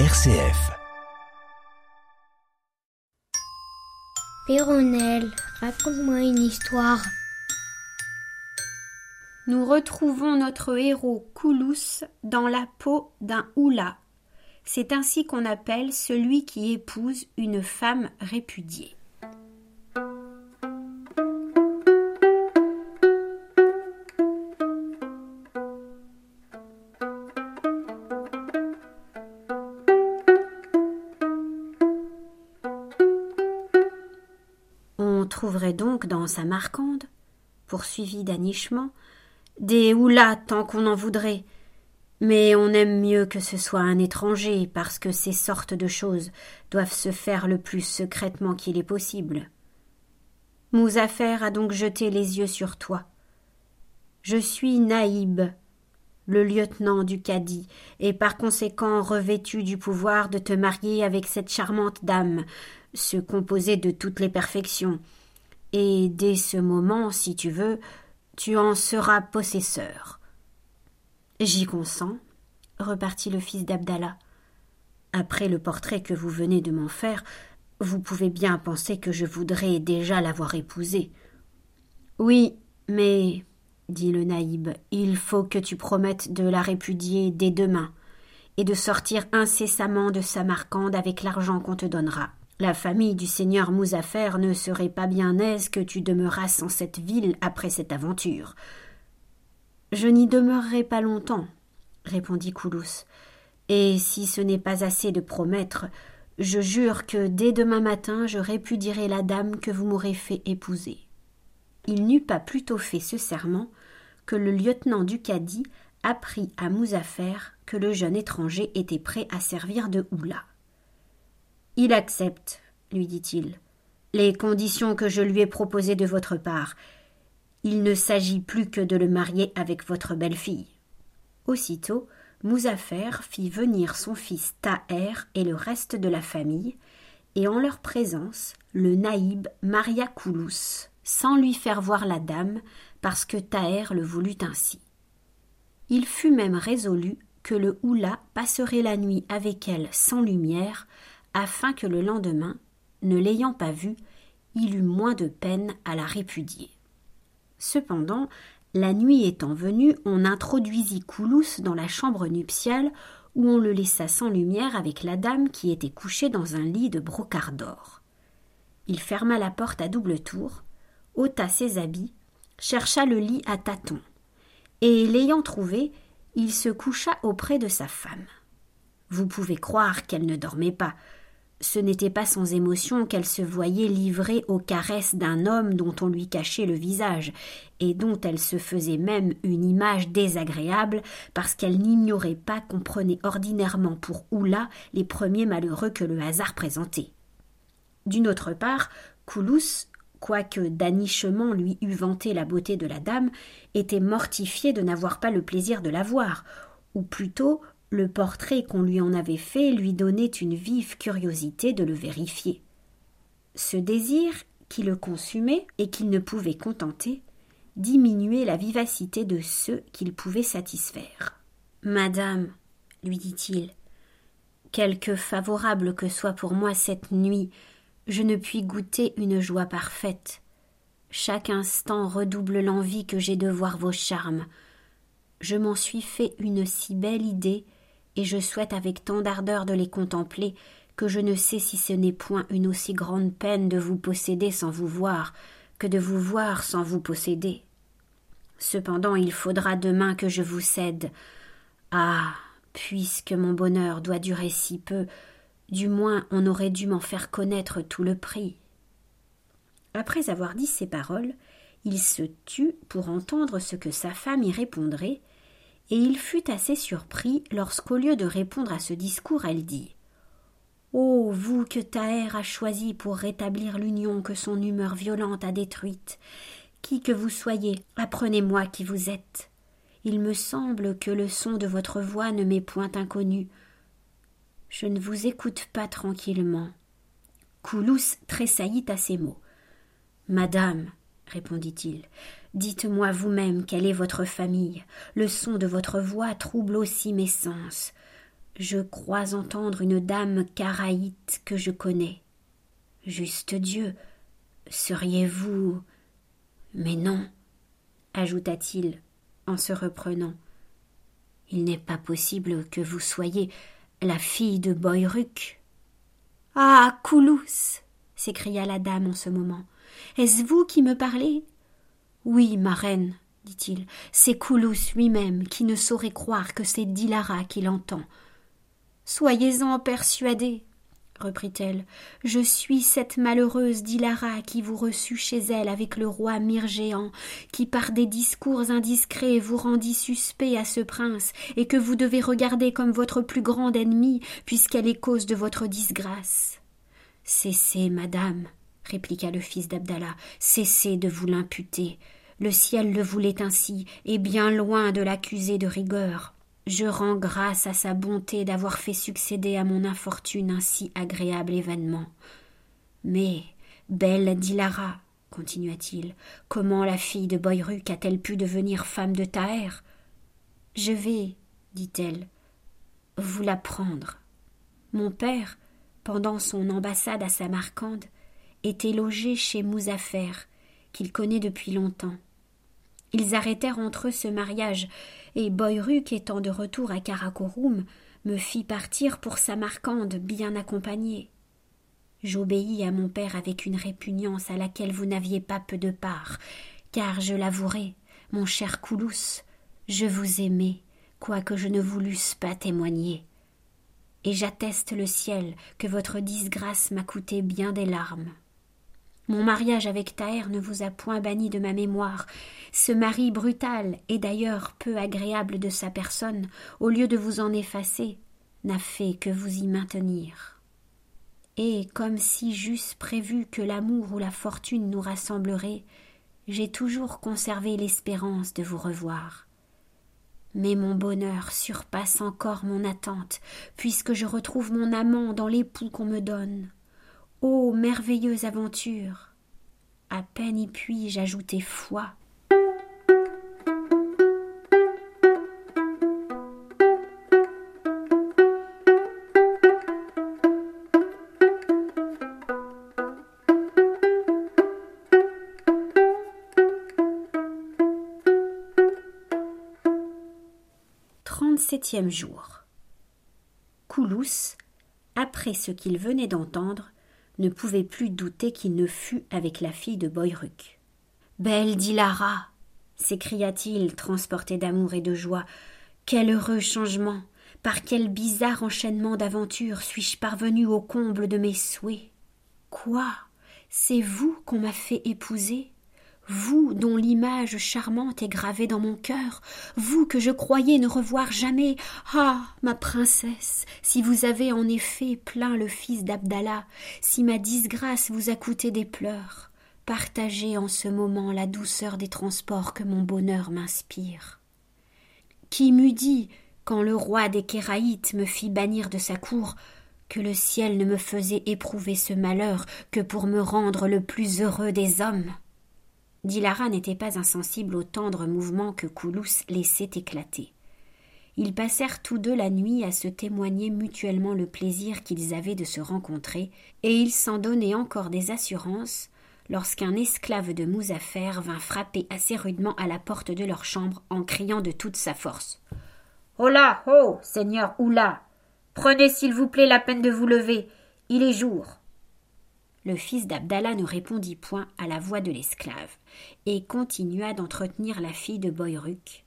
RCF. Péronelle, raconte-moi une histoire. Nous retrouvons notre héros Koulous dans la peau d'un oula. C'est ainsi qu'on appelle celui qui épouse une femme répudiée. Trouverait donc dans Samarcande, poursuivi d'anichement, des houlas tant qu'on en voudrait. Mais on aime mieux que ce soit un étranger, parce que ces sortes de choses doivent se faire le plus secrètement qu'il est possible. Mouzafer a donc jeté les yeux sur toi. Je suis Naïb, le lieutenant du cadi, et par conséquent revêtu du pouvoir de te marier avec cette charmante dame, se composer de toutes les perfections. Et dès ce moment, si tu veux, tu en seras possesseur. J'y consens, repartit le fils d'Abdallah. Après le portrait que vous venez de m'en faire, vous pouvez bien penser que je voudrais déjà l'avoir épousée. Oui, mais, dit le naïb, il faut que tu promettes de la répudier dès demain, et de sortir incessamment de Samarcande avec l'argent qu'on te donnera. La famille du seigneur Mouzafer ne serait pas bien aise que tu demeurasses en cette ville après cette aventure. Je n'y demeurerai pas longtemps, répondit Koulous. Et si ce n'est pas assez de promettre, je jure que dès demain matin je répudierai la dame que vous m'aurez fait épouser. Il n'eut pas plutôt fait ce serment que le lieutenant du cadi apprit à Mouzafer que le jeune étranger était prêt à servir de houla. Il accepte, lui dit-il, les conditions que je lui ai proposées de votre part. Il ne s'agit plus que de le marier avec votre belle-fille. Aussitôt, Mouzafer fit venir son fils Taher et le reste de la famille, et en leur présence, le naïb maria Koulous, sans lui faire voir la dame, parce que Taher le voulut ainsi. Il fut même résolu que le houla passerait la nuit avec elle sans lumière, afin que le lendemain, ne l'ayant pas vue, il eût moins de peine à la répudier. Cependant, la nuit étant venue, on introduisit Koulous dans la chambre nuptiale où on le laissa sans lumière avec la dame qui était couchée dans un lit de brocart d'or. Il ferma la porte à double tour, ôta ses habits, chercha le lit à tâtons, et l'ayant trouvé, il se coucha auprès de sa femme. Vous pouvez croire qu'elle ne dormait pas, ce n'était pas sans émotion qu'elle se voyait livrée aux caresses d'un homme dont on lui cachait le visage, et dont elle se faisait même une image désagréable, parce qu'elle n'ignorait pas qu'on prenait ordinairement pour Oula les premiers malheureux que le hasard présentait. D'une autre part, Koulous, quoique d'anichement lui eût vanté la beauté de la dame, était mortifié de n'avoir pas le plaisir de la voir, ou plutôt le portrait qu'on lui en avait fait lui donnait une vive curiosité de le vérifier. Ce désir, qui le consumait et qu'il ne pouvait contenter, diminuait la vivacité de ceux qu'il pouvait satisfaire. Madame, lui dit-il, quelque favorable que soit pour moi cette nuit, je ne puis goûter une joie parfaite. Chaque instant redouble l'envie que j'ai de voir vos charmes. Je m'en suis fait une si belle idée et je souhaite avec tant d'ardeur de les contempler que je ne sais si ce n'est point une aussi grande peine de vous posséder sans vous voir que de vous voir sans vous posséder. Cependant il faudra demain que je vous cède. Ah. Puisque mon bonheur doit durer si peu, du moins on aurait dû m'en faire connaître tout le prix. Après avoir dit ces paroles, il se tut pour entendre ce que sa femme y répondrait, et il fut assez surpris lorsqu'au lieu de répondre à ce discours, elle dit Ô oh, vous que Taher a choisi pour rétablir l'union que son humeur violente a détruite, qui que vous soyez, apprenez-moi qui vous êtes. Il me semble que le son de votre voix ne m'est point inconnu. Je ne vous écoute pas tranquillement. Koulous tressaillit à ces mots. Madame, répondit-il. Dites-moi vous-même quelle est votre famille. Le son de votre voix trouble aussi mes sens. Je crois entendre une dame caraïte que je connais. Juste Dieu, seriez-vous. Mais non, ajouta-t-il en se reprenant. Il n'est pas possible que vous soyez la fille de Boyruc. Ah. Coulous. s'écria la dame en ce moment. Est-ce vous qui me parlez? Oui, ma reine, dit-il, c'est Coulous lui-même qui ne saurait croire que c'est Dilara qui l'entend. Soyez-en persuadé, reprit-elle. Je suis cette malheureuse Dilara qui vous reçut chez elle avec le roi Mirgéant, qui par des discours indiscrets vous rendit suspect à ce prince, et que vous devez regarder comme votre plus grande ennemie, puisqu'elle est cause de votre disgrâce. Cessez, madame, répliqua le fils d'Abdallah, cessez de vous l'imputer. Le ciel le voulait ainsi, et bien loin de l'accuser de rigueur. Je rends grâce à sa bonté d'avoir fait succéder à mon infortune un si agréable événement. Mais, belle Dilara, continua-t-il, comment la fille de Boyruc a-t-elle pu devenir femme de Taher? Je vais, dit-elle, vous l'apprendre. Mon père, pendant son ambassade à Samarcande, était logé chez Mouzafer, qu'il connaît depuis longtemps. Ils arrêtèrent entre eux ce mariage, et Boyruk, étant de retour à Karakorum, me fit partir pour Samarcande bien accompagné. J'obéis à mon père avec une répugnance à laquelle vous n'aviez pas peu de part, car je l'avouerai, mon cher Coulous, je vous aimais, quoique je ne voulusse pas témoigner. Et j'atteste le ciel que votre disgrâce m'a coûté bien des larmes. Mon mariage avec Taher ne vous a point banni de ma mémoire. Ce mari brutal et d'ailleurs peu agréable de sa personne, au lieu de vous en effacer, n'a fait que vous y maintenir. Et comme si j'eusse prévu que l'amour ou la fortune nous rassemblerait, j'ai toujours conservé l'espérance de vous revoir. Mais mon bonheur surpasse encore mon attente, puisque je retrouve mon amant dans l'époux qu'on me donne. Ô merveilleuse aventure À peine y puis-je ajouter foi. Trente-septième jour. Coulous, après ce qu'il venait d'entendre, ne pouvait plus douter qu'il ne fût avec la fille de Boyruc. Belle Dilara s'écria-t-il, transporté d'amour et de joie. Quel heureux changement Par quel bizarre enchaînement d'aventures suis-je parvenu au comble de mes souhaits? Quoi? C'est vous qu'on m'a fait épouser? Vous dont l'image charmante est gravée dans mon cœur, vous que je croyais ne revoir jamais. Ah. Ma princesse, si vous avez en effet plaint le fils d'Abdallah, si ma disgrâce vous a coûté des pleurs, partagez en ce moment la douceur des transports que mon bonheur m'inspire. Qui m'eût dit, quand le roi des Kéraïtes me fit bannir de sa cour, que le ciel ne me faisait éprouver ce malheur que pour me rendre le plus heureux des hommes? Dilara n'était pas insensible aux tendres mouvements que Coulous laissait éclater. Ils passèrent tous deux la nuit à se témoigner mutuellement le plaisir qu'ils avaient de se rencontrer, et ils s'en donnaient encore des assurances lorsqu'un esclave de Mouzafer vint frapper assez rudement à la porte de leur chambre en criant de toute sa force. Hola, oh, seigneur Oula Prenez s'il vous plaît la peine de vous lever. Il est jour le fils d'Abdallah ne répondit point à la voix de l'esclave, et continua d'entretenir la fille de Boyruc.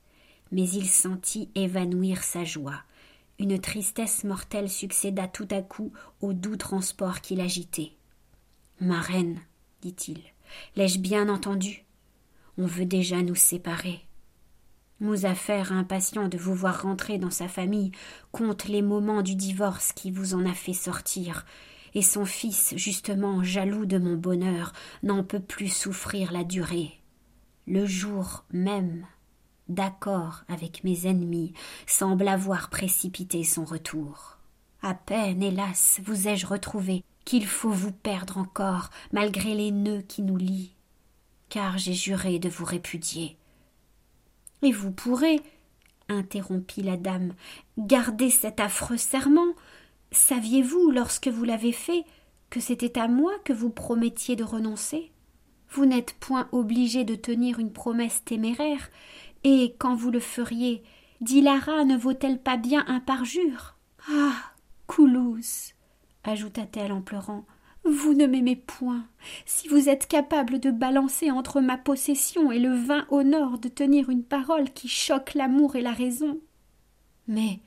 Mais il sentit évanouir sa joie. Une tristesse mortelle succéda tout à coup au doux transport qui l'agitait. Ma reine, dit-il, l'ai-je bien entendu? On veut déjà nous séparer. Mouzafer, impatient de vous voir rentrer dans sa famille, compte les moments du divorce qui vous en a fait sortir, et son fils, justement jaloux de mon bonheur, n'en peut plus souffrir la durée. Le jour même, d'accord avec mes ennemis, semble avoir précipité son retour. À peine, hélas, vous ai-je retrouvé, qu'il faut vous perdre encore, malgré les nœuds qui nous lient, car j'ai juré de vous répudier. Et vous pourrez, interrompit la dame. Gardez cet affreux serment. Saviez-vous, lorsque vous l'avez fait, que c'était à moi que vous promettiez de renoncer? Vous n'êtes point obligé de tenir une promesse téméraire, et quand vous le feriez, Dilara ne vaut-elle pas bien un parjure? Ah. Coulous, ajouta-t-elle en pleurant, vous ne m'aimez point. Si vous êtes capable de balancer entre ma possession et le vain honneur de tenir une parole qui choque l'amour et la raison. Mais,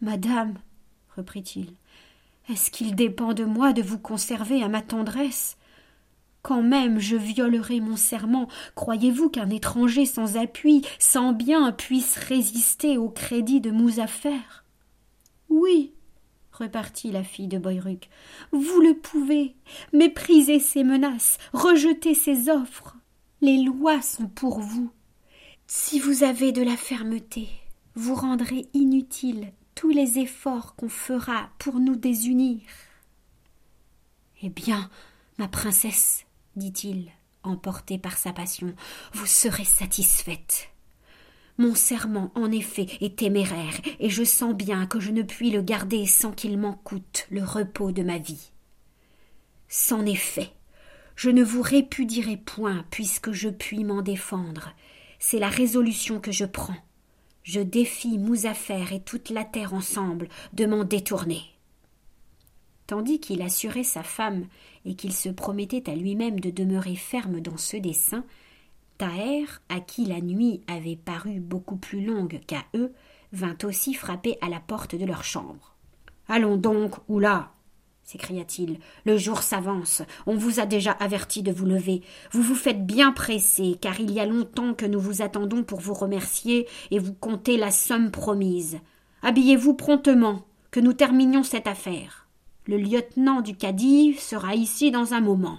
madame, reprit-il, est-ce qu'il dépend de moi de vous conserver à ma tendresse? Quand même je violerai mon serment, croyez-vous qu'un étranger sans appui, sans bien, puisse résister au crédit de Mouzafer Oui, repartit la fille de Boyruc, vous le pouvez. Méprisez ses menaces, rejetez ses offres. Les lois sont pour vous. Si vous avez de la fermeté, vous rendrez inutiles tous les efforts qu'on fera pour nous désunir. Eh bien, ma princesse, dit-il, emporté par sa passion, vous serez satisfaite. Mon serment, en effet, est téméraire, et je sens bien que je ne puis le garder sans qu'il m'en coûte le repos de ma vie. C'en est fait. Je ne vous répudierai point, puisque je puis m'en défendre. C'est la résolution que je prends. Je défie Mouzafer et toute la terre ensemble de m'en détourner. Tandis qu'il assurait sa femme et qu'il se promettait à lui-même de demeurer ferme dans ce dessein, Taher, à qui la nuit avait paru beaucoup plus longue qu'à eux, vint aussi frapper à la porte de leur chambre. Allons donc, oula s'écria-t-il. Le jour s'avance. On vous a déjà averti de vous lever. Vous vous faites bien presser, car il y a longtemps que nous vous attendons pour vous remercier et vous compter la somme promise. Habillez-vous promptement, que nous terminions cette affaire. Le lieutenant du cadi sera ici dans un moment.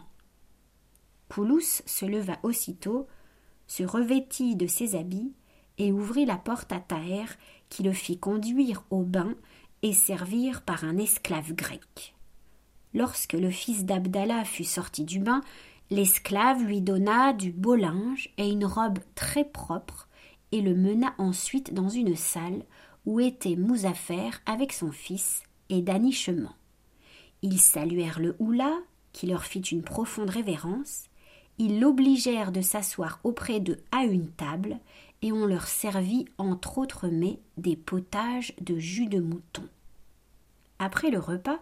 Koulous se leva aussitôt, se revêtit de ses habits et ouvrit la porte à Taher, qui le fit conduire au bain et servir par un esclave grec. Lorsque le fils d'Abdallah fut sorti du bain, l'esclave lui donna du beau linge et une robe très propre et le mena ensuite dans une salle où était Mouzafer avec son fils et d'anichement. Ils saluèrent le Oula, qui leur fit une profonde révérence, ils l'obligèrent de s'asseoir auprès d'eux à une table, et on leur servit entre autres mets des potages de jus de mouton. Après le repas,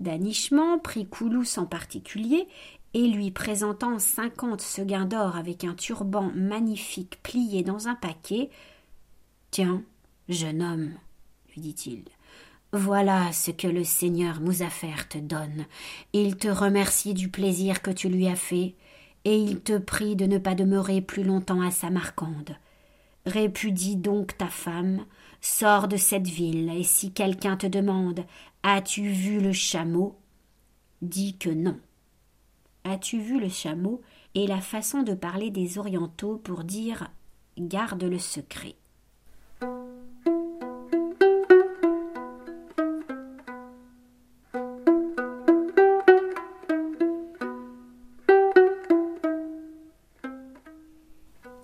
Danichement prit Koulous en particulier et lui présentant cinquante seguins d'or avec un turban magnifique plié dans un paquet. Tiens, jeune homme, lui dit-il, voilà ce que le seigneur Mouzafer te donne. Il te remercie du plaisir que tu lui as fait, et il te prie de ne pas demeurer plus longtemps à Samarcande. Répudie donc ta femme, sors de cette ville, et si quelqu'un te demande As-tu vu le chameau? Dis que non. As-tu vu le chameau? Est la façon de parler des orientaux pour dire garde le secret.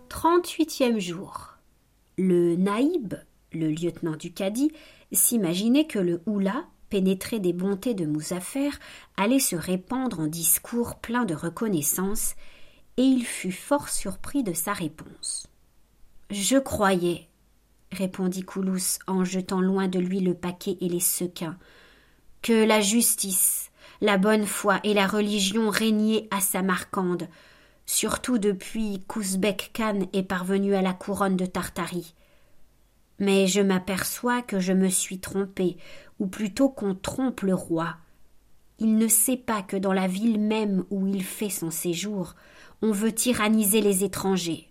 Trente-huitième jour. Le naïb, le lieutenant du cadi, s'imaginait que le houla, pénétré des bontés de Mouzafer, allait se répandre en discours pleins de reconnaissance, et il fut fort surpris de sa réponse. Je croyais, répondit Koulous en jetant loin de lui le paquet et les sequins, que la justice, la bonne foi et la religion régnaient à Samarcande, surtout depuis qu'Ouzbek Khan est parvenu à la couronne de Tartarie. Mais je m'aperçois que je me suis trompé, ou plutôt qu'on trompe le roi. Il ne sait pas que dans la ville même où il fait son séjour, on veut tyranniser les étrangers.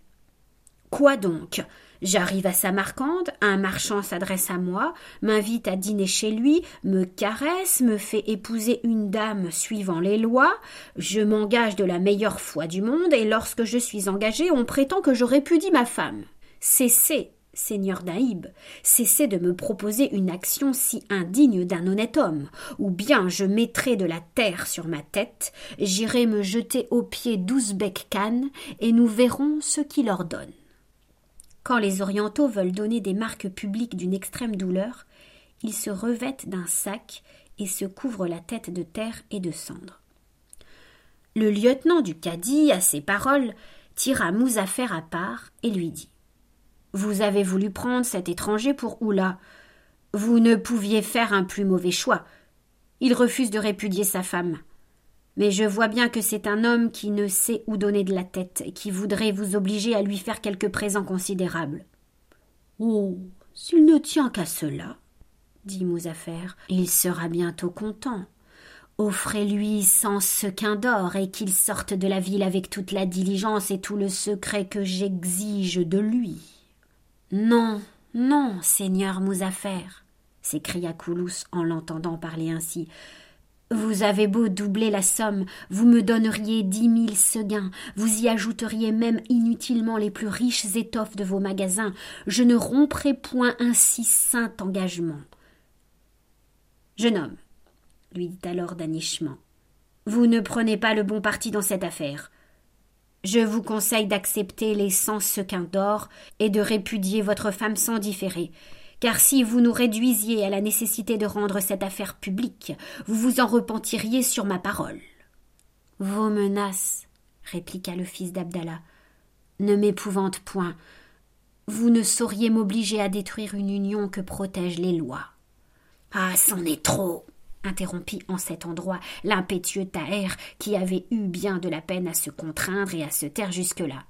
Quoi donc? J'arrive à Samarcande, un marchand s'adresse à moi, m'invite à dîner chez lui, me caresse, me fait épouser une dame suivant les lois, je m'engage de la meilleure foi du monde, et lorsque je suis engagé, on prétend que je répudie ma femme. Cessez, Seigneur Naïb, cessez de me proposer une action si indigne d'un honnête homme, ou bien je mettrai de la terre sur ma tête, j'irai me jeter aux pieds d'Ouzbek Khan, et nous verrons ce qu'il ordonne. Quand les Orientaux veulent donner des marques publiques d'une extrême douleur, ils se revêtent d'un sac et se couvrent la tête de terre et de cendres. Le lieutenant du cadi, à ces paroles, tira Mouzafer à part et lui dit Vous avez voulu prendre cet étranger pour Oula. Vous ne pouviez faire un plus mauvais choix. Il refuse de répudier sa femme. Mais je vois bien que c'est un homme qui ne sait où donner de la tête et qui voudrait vous obliger à lui faire quelques présents considérables. Oh. S'il ne tient qu'à cela, dit Mouzafer, il sera bientôt content. Offrez-lui cent sequins d'or et qu'il sorte de la ville avec toute la diligence et tout le secret que j'exige de lui. Non, non, seigneur Mouzafer, s'écria Koulous en l'entendant parler ainsi. Vous avez beau doubler la somme, vous me donneriez dix mille sequins, vous y ajouteriez même inutilement les plus riches étoffes de vos magasins, je ne romprai point un si saint engagement. Jeune homme, lui dit alors Danichement, vous ne prenez pas le bon parti dans cette affaire. Je vous conseille d'accepter les cent sequins d'or et de répudier votre femme sans différer. Car si vous nous réduisiez à la nécessité de rendre cette affaire publique, vous vous en repentiriez sur ma parole. Vos menaces, répliqua le fils d'Abdallah, ne m'épouvantent point. Vous ne sauriez m'obliger à détruire une union que protègent les lois. Ah, c'en est trop interrompit en cet endroit l'impétueux Taher, qui avait eu bien de la peine à se contraindre et à se taire jusque-là.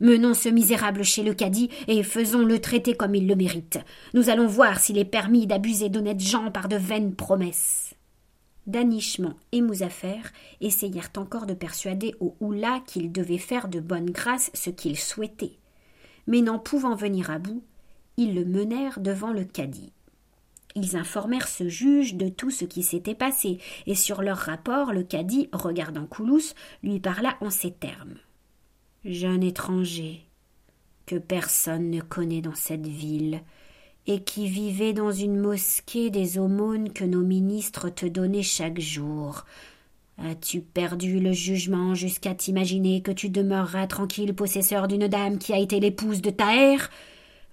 Menons ce misérable chez le cadi et faisons le traiter comme il le mérite. Nous allons voir s'il est permis d'abuser d'honnêtes gens par de vaines promesses. Danichement et Mouzafer essayèrent encore de persuader au Oula qu'il devait faire de bonne grâce ce qu'il souhaitait. Mais n'en pouvant venir à bout, ils le menèrent devant le cadi. Ils informèrent ce juge de tout ce qui s'était passé, et sur leur rapport, le cadi, regardant Koulous, lui parla en ces termes. Jeune étranger, que personne ne connaît dans cette ville, et qui vivait dans une mosquée des aumônes que nos ministres te donnaient chaque jour. As-tu perdu le jugement jusqu'à t'imaginer que tu demeureras tranquille possesseur d'une dame qui a été l'épouse de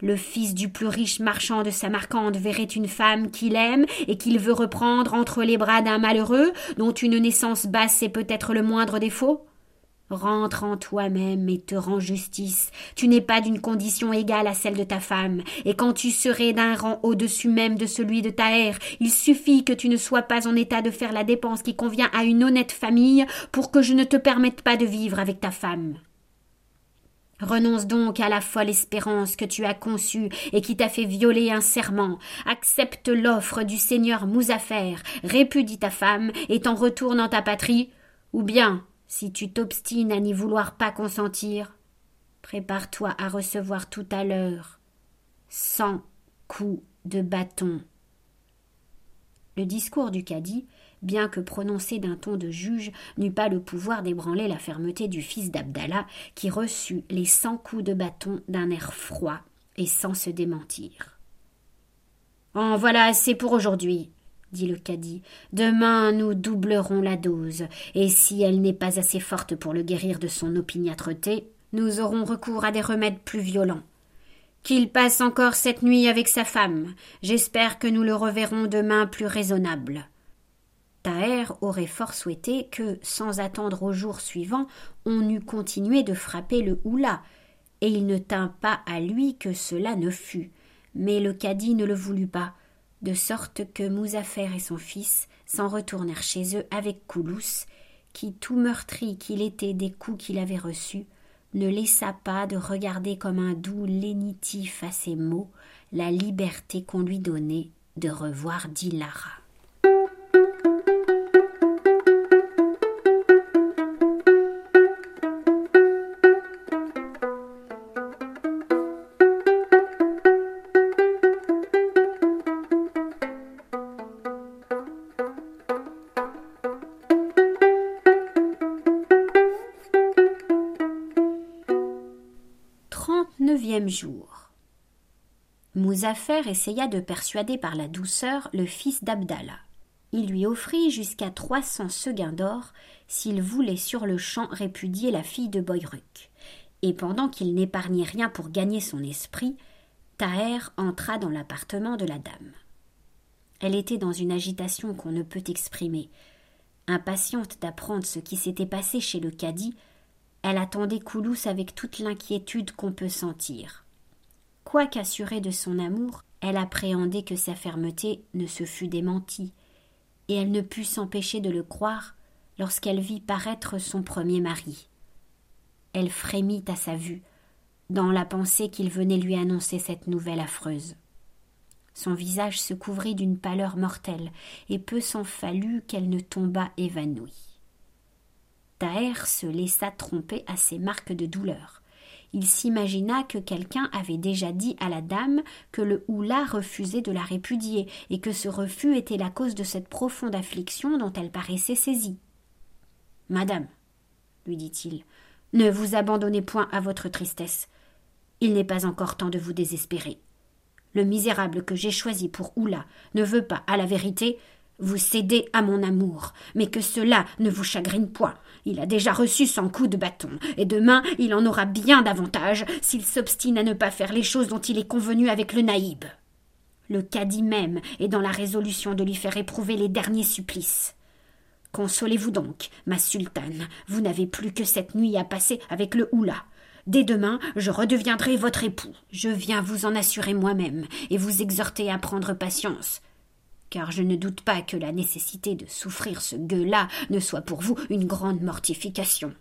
le fils du plus riche marchand de Samarcande verrait une femme qu'il aime et qu'il veut reprendre entre les bras d'un malheureux dont une naissance basse est peut-être le moindre défaut Rentre en toi-même et te rends justice. Tu n'es pas d'une condition égale à celle de ta femme, et quand tu serais d'un rang au-dessus même de celui de ta ère, il suffit que tu ne sois pas en état de faire la dépense qui convient à une honnête famille pour que je ne te permette pas de vivre avec ta femme. Renonce donc à la folle espérance que tu as conçue et qui t'a fait violer un serment. Accepte l'offre du seigneur Mouzafer, répudie ta femme et t'en retourne en ta patrie, ou bien, si tu t'obstines à n'y vouloir pas consentir, prépare-toi à recevoir tout à l'heure cent coups de bâton. Le discours du cadi bien que prononcé d'un ton de juge, n'eut pas le pouvoir d'ébranler la fermeté du fils d'Abdallah, qui reçut les cent coups de bâton d'un air froid et sans se démentir. En voilà assez pour aujourd'hui, dit le cadi. Demain nous doublerons la dose, et si elle n'est pas assez forte pour le guérir de son opiniâtreté, nous aurons recours à des remèdes plus violents. Qu'il passe encore cette nuit avec sa femme. J'espère que nous le reverrons demain plus raisonnable. Aurait fort souhaité que, sans attendre au jour suivant, on eût continué de frapper le houla, et il ne tint pas à lui que cela ne fût. Mais le cadi ne le voulut pas, de sorte que Mouzafer et son fils s'en retournèrent chez eux avec Koulous, qui, tout meurtri qu'il était des coups qu'il avait reçus, ne laissa pas de regarder comme un doux lénitif à ses mots la liberté qu'on lui donnait de revoir Dilara. Mouzafer essaya de persuader par la douceur le fils d'Abdallah. Il lui offrit jusqu'à trois cents sequins d'or s'il voulait sur le champ répudier la fille de Boyruk. Et pendant qu'il n'épargnait rien pour gagner son esprit, Taher entra dans l'appartement de la dame. Elle était dans une agitation qu'on ne peut exprimer. Impatiente d'apprendre ce qui s'était passé chez le cadi, elle attendait Koulous avec toute l'inquiétude qu'on peut sentir. Quoiqu'assurée de son amour, elle appréhendait que sa fermeté ne se fût démentie, et elle ne put s'empêcher de le croire lorsqu'elle vit paraître son premier mari. Elle frémit à sa vue, dans la pensée qu'il venait lui annoncer cette nouvelle affreuse. Son visage se couvrit d'une pâleur mortelle, et peu s'en fallut qu'elle ne tombât évanouie. Taher se laissa tromper à ces marques de douleur. Il s'imagina que quelqu'un avait déjà dit à la dame que le houla refusait de la répudier, et que ce refus était la cause de cette profonde affliction dont elle paraissait saisie. Madame, lui dit-il, ne vous abandonnez point à votre tristesse. Il n'est pas encore temps de vous désespérer. Le misérable que j'ai choisi pour Oula ne veut pas, à la vérité, vous céder à mon amour, mais que cela ne vous chagrine point. Il a déjà reçu son coup de bâton, et demain il en aura bien davantage s'il s'obstine à ne pas faire les choses dont il est convenu avec le naïb. Le cadi même est dans la résolution de lui faire éprouver les derniers supplices. Consolez-vous donc, ma sultane, vous n'avez plus que cette nuit à passer avec le Oula. Dès demain, je redeviendrai votre époux. Je viens vous en assurer moi-même et vous exhorter à prendre patience. Car je ne doute pas que la nécessité de souffrir ce gueux-là ne soit pour vous une grande mortification.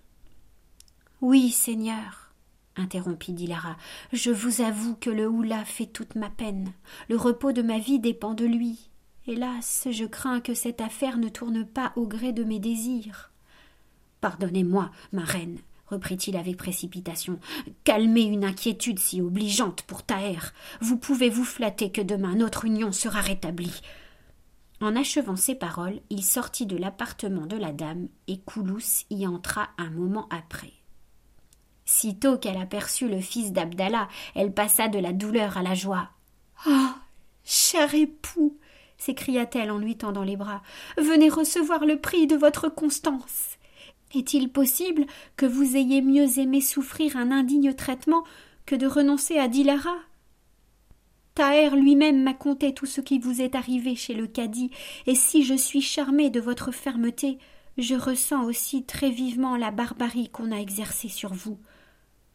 Oui, Seigneur, interrompit Dilara, je vous avoue que le Oula fait toute ma peine. Le repos de ma vie dépend de lui. Hélas, je crains que cette affaire ne tourne pas au gré de mes désirs. Pardonnez-moi, ma reine, reprit-il avec précipitation. Calmez une inquiétude si obligeante pour Taher. Vous pouvez vous flatter que demain notre union sera rétablie. En achevant ces paroles, il sortit de l'appartement de la dame, et Koulous y entra un moment après. Sitôt qu'elle aperçut le fils d'Abdallah, elle passa de la douleur à la joie. Ah. Cher époux. s'écria-t-elle en lui tendant les bras. Venez recevoir le prix de votre constance. Est-il possible que vous ayez mieux aimé souffrir un indigne traitement que de renoncer à Dilara? Lui-même m'a conté tout ce qui vous est arrivé chez le cadi, et si je suis charmée de votre fermeté, je ressens aussi très vivement la barbarie qu'on a exercée sur vous.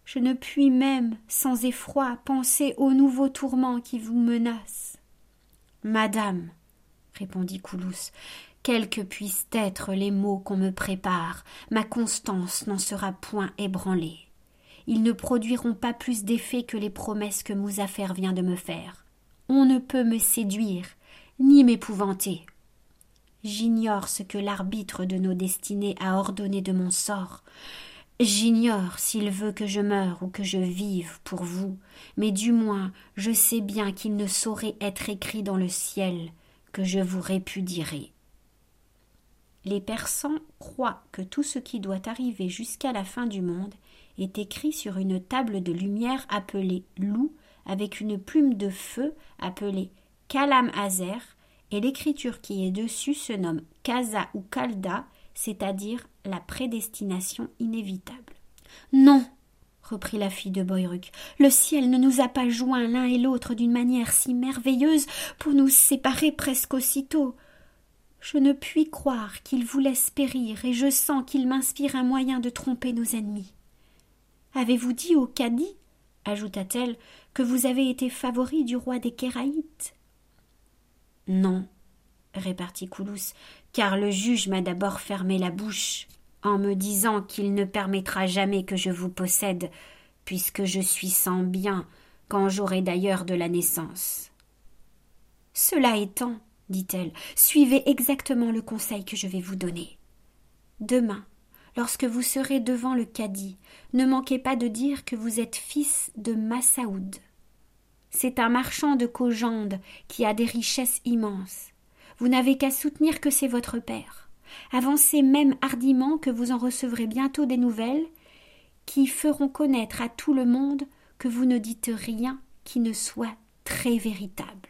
Je ne puis même, sans effroi, penser aux nouveaux tourments qui vous menacent. Madame, répondit Koulous, quels que puissent être les maux qu'on me prépare, ma constance n'en sera point ébranlée. Ils ne produiront pas plus d'effet que les promesses que Mouzafer vient de me faire. On ne peut me séduire, ni m'épouvanter. J'ignore ce que l'arbitre de nos destinées a ordonné de mon sort. J'ignore s'il veut que je meure ou que je vive pour vous, mais du moins je sais bien qu'il ne saurait être écrit dans le ciel que je vous répudierai. Les Persans croient que tout ce qui doit arriver jusqu'à la fin du monde est écrit sur une table de lumière appelée loup avec une plume de feu appelée kalam azer et l'écriture qui est dessus se nomme kaza ou kalda, c'est-à-dire la prédestination inévitable. Non, reprit la fille de Boyruk, le ciel ne nous a pas joints l'un et l'autre d'une manière si merveilleuse pour nous séparer presque aussitôt. Je ne puis croire qu'il vous laisse périr, et je sens qu'il m'inspire un moyen de tromper nos ennemis. Avez-vous dit au cadi, ajouta-t-elle, que vous avez été favori du roi des Kéraïtes? Non, répartit Koulous, car le juge m'a d'abord fermé la bouche en me disant qu'il ne permettra jamais que je vous possède, puisque je suis sans bien, quand j'aurai d'ailleurs de la naissance. Cela étant, dit-elle, suivez exactement le conseil que je vais vous donner. Demain, lorsque vous serez devant le cadi, ne manquez pas de dire que vous êtes fils de Massaoud. C'est un marchand de Kojande qui a des richesses immenses. Vous n'avez qu'à soutenir que c'est votre père. Avancez même hardiment que vous en recevrez bientôt des nouvelles qui feront connaître à tout le monde que vous ne dites rien qui ne soit très véritable.